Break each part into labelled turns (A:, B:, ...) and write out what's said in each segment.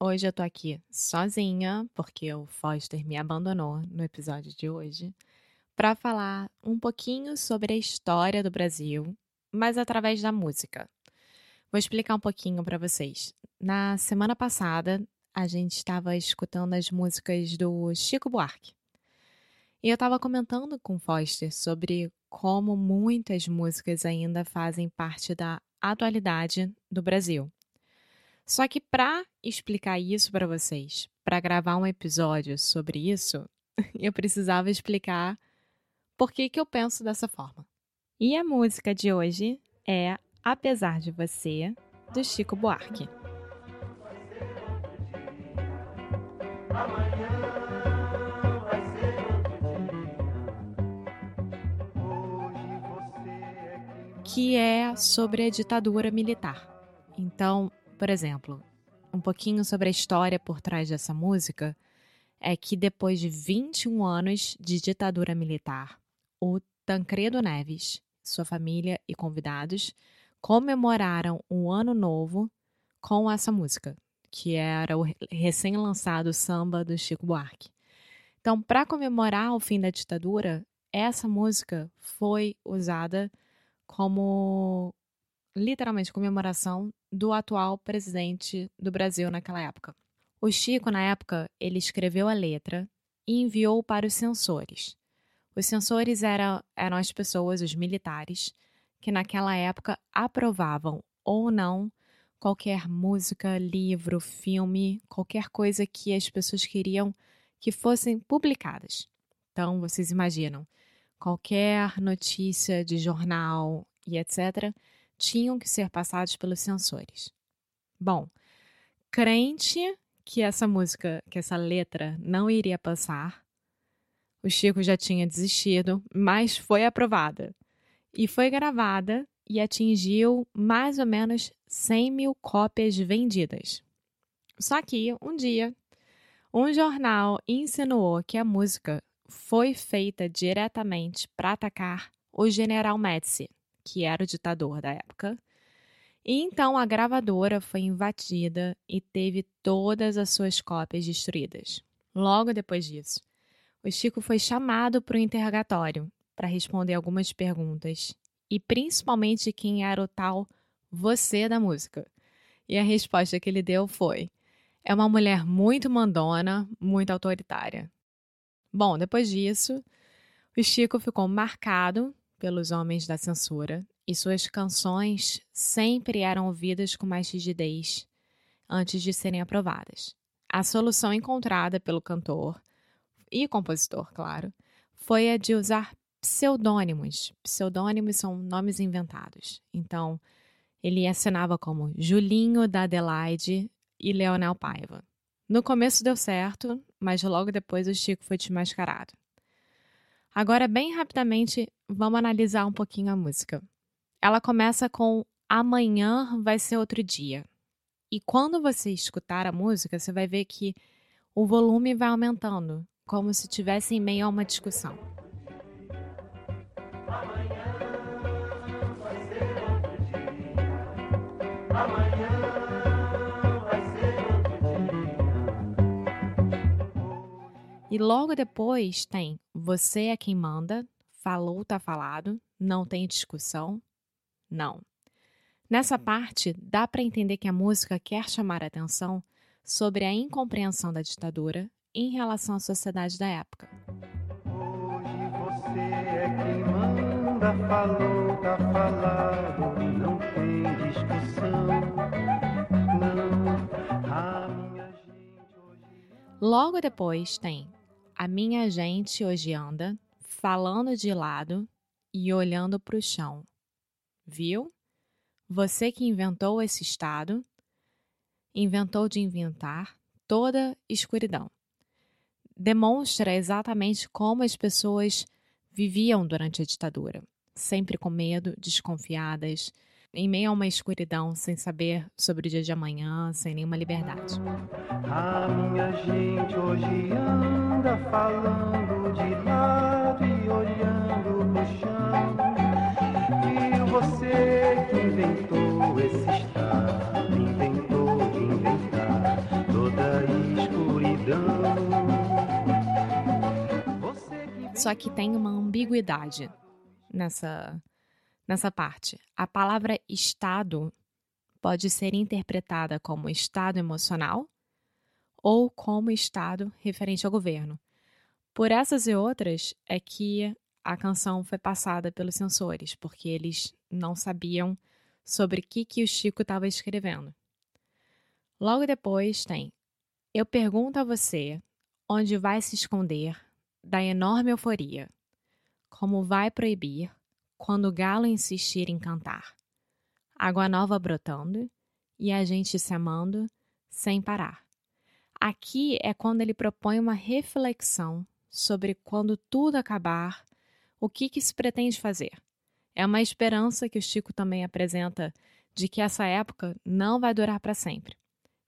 A: Hoje eu tô aqui sozinha, porque o Foster me abandonou no episódio de hoje, para falar um pouquinho sobre a história do Brasil, mas através da música. Vou explicar um pouquinho para vocês. Na semana passada, a gente estava escutando as músicas do Chico Buarque. E eu estava comentando com o Foster sobre como muitas músicas ainda fazem parte da atualidade do Brasil. Só que para explicar isso para vocês, para gravar um episódio sobre isso, eu precisava explicar por que, que eu penso dessa forma. E a música de hoje é Apesar de Você, do Chico Buarque. Que é sobre a ditadura militar. Então, por exemplo, um pouquinho sobre a história por trás dessa música é que depois de 21 anos de ditadura militar, o Tancredo Neves, sua família e convidados comemoraram o Ano Novo com essa música, que era o recém-lançado samba do Chico Buarque. Então, para comemorar o fim da ditadura, essa música foi usada como literalmente comemoração do atual presidente do Brasil naquela época. O Chico, na época, ele escreveu a letra e enviou para os censores. Os censores eram, eram as pessoas, os militares, que naquela época aprovavam ou não qualquer música, livro, filme, qualquer coisa que as pessoas queriam que fossem publicadas. Então, vocês imaginam, qualquer notícia de jornal e etc tinham que ser passados pelos censores. Bom, crente que essa música, que essa letra não iria passar, o Chico já tinha desistido, mas foi aprovada. E foi gravada e atingiu mais ou menos 100 mil cópias vendidas. Só que, um dia, um jornal insinuou que a música foi feita diretamente para atacar o general Médici, que era o ditador da época. E então a gravadora foi invadida e teve todas as suas cópias destruídas. Logo depois disso, o Chico foi chamado para o interrogatório para responder algumas perguntas e principalmente quem era o tal você da música. E a resposta que ele deu foi: é uma mulher muito mandona, muito autoritária. Bom, depois disso, o Chico ficou marcado pelos homens da censura e suas canções sempre eram ouvidas com mais rigidez antes de serem aprovadas. A solução encontrada pelo cantor e compositor, claro, foi a de usar pseudônimos. Pseudônimos são nomes inventados. Então, ele assinava como Julinho da Adelaide e Leonel Paiva. No começo deu certo, mas logo depois o Chico foi desmascarado. Agora, bem rapidamente, vamos analisar um pouquinho a música. Ela começa com Amanhã vai ser outro dia. E quando você escutar a música, você vai ver que o volume vai aumentando, como se estivesse em meio a uma discussão. E logo depois tem Você é quem manda, falou, tá falado, não tem discussão. Não. Nessa parte, dá para entender que a música quer chamar a atenção sobre a incompreensão da ditadura em relação à sociedade da época. Hoje você é quem manda.
B: anda, falou, tá falado, não tem discussão. Não, a minha gente hoje.
A: Logo depois tem A minha gente hoje anda falando de lado e olhando para o chão. Viu? Você que inventou esse estado, inventou de inventar toda escuridão. Demonstra exatamente como as pessoas viviam durante a ditadura, sempre com medo, desconfiadas, em meio a uma escuridão, sem saber sobre o dia de amanhã, sem nenhuma liberdade.
B: A minha gente hoje anda falando de lado e olhando pro chão. Viu você que inventou esse estado, inventou de inventar toda a escuridão.
A: Só que tem uma ambiguidade nessa, nessa parte. A palavra estado pode ser interpretada como estado emocional ou como estado referente ao governo. Por essas e outras é que a canção foi passada pelos censores, porque eles não sabiam sobre o que, que o Chico estava escrevendo. Logo depois tem Eu pergunto a você onde vai se esconder da enorme euforia, como vai proibir quando o galo insistir em cantar. Água nova brotando e a gente se amando sem parar. Aqui é quando ele propõe uma reflexão sobre quando tudo acabar, o que, que se pretende fazer. É uma esperança que o Chico também apresenta de que essa época não vai durar para sempre.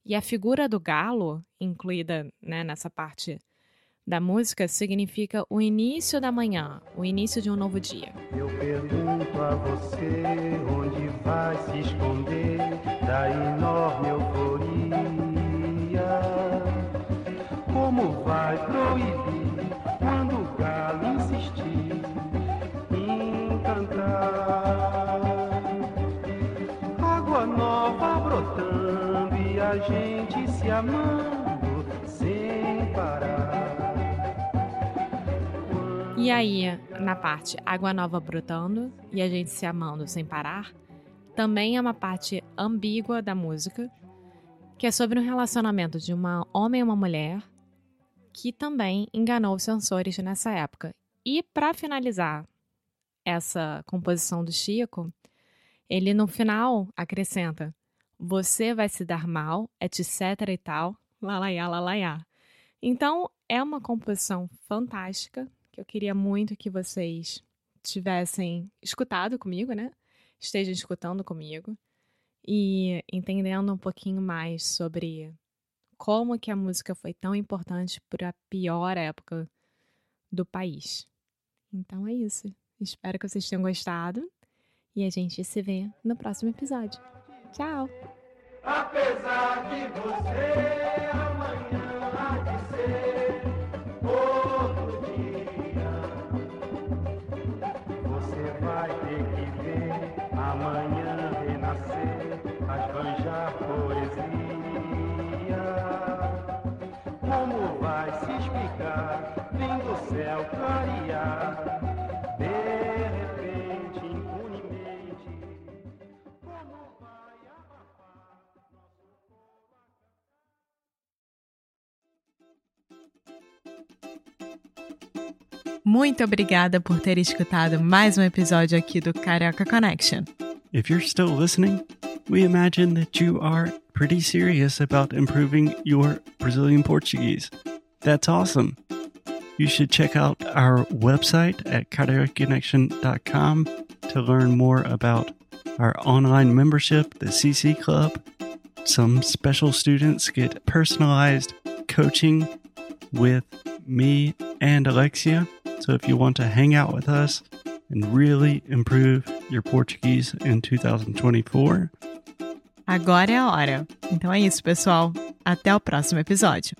A: E a figura do galo, incluída né, nessa parte da música, significa o início da manhã, o início de um novo dia.
B: Eu pergunto a você onde vai se esconder da enorme euforia. Como vai proibir quando o galo insistir em cantar? Água nova brotando e a gente se amando
A: E aí, na parte Água Nova brotando e a gente se amando sem parar, também é uma parte ambígua da música, que é sobre um relacionamento de uma homem e uma mulher que também enganou os censores nessa época. E para finalizar essa composição do Chico, ele no final acrescenta: Você vai se dar mal, etc e tal, lalaiá, lalaiá. Então, é uma composição fantástica eu queria muito que vocês tivessem escutado comigo, né? Estejam escutando comigo e entendendo um pouquinho mais sobre como que a música foi tão importante para a pior época do país. Então é isso. Espero que vocês tenham gostado e a gente se vê no próximo episódio. Tchau!
B: Apesar de você céu clarear, de repente, impunemente, como vai abafar nosso fogo?
A: Muito obrigada por ter escutado mais um episódio aqui do Carioca Connection.
C: If you're still listening, we imagine that you are pretty serious about improving your Brazilian Portuguese. That's awesome. You should check out our website at karaokeconnection.com to learn more about our online membership, the CC Club. Some special students get personalized coaching with me and Alexia. So if you want to hang out with us and really improve your Portuguese in 2024,
A: Agora é a hora. Então é isso, pessoal. Até o próximo episódio.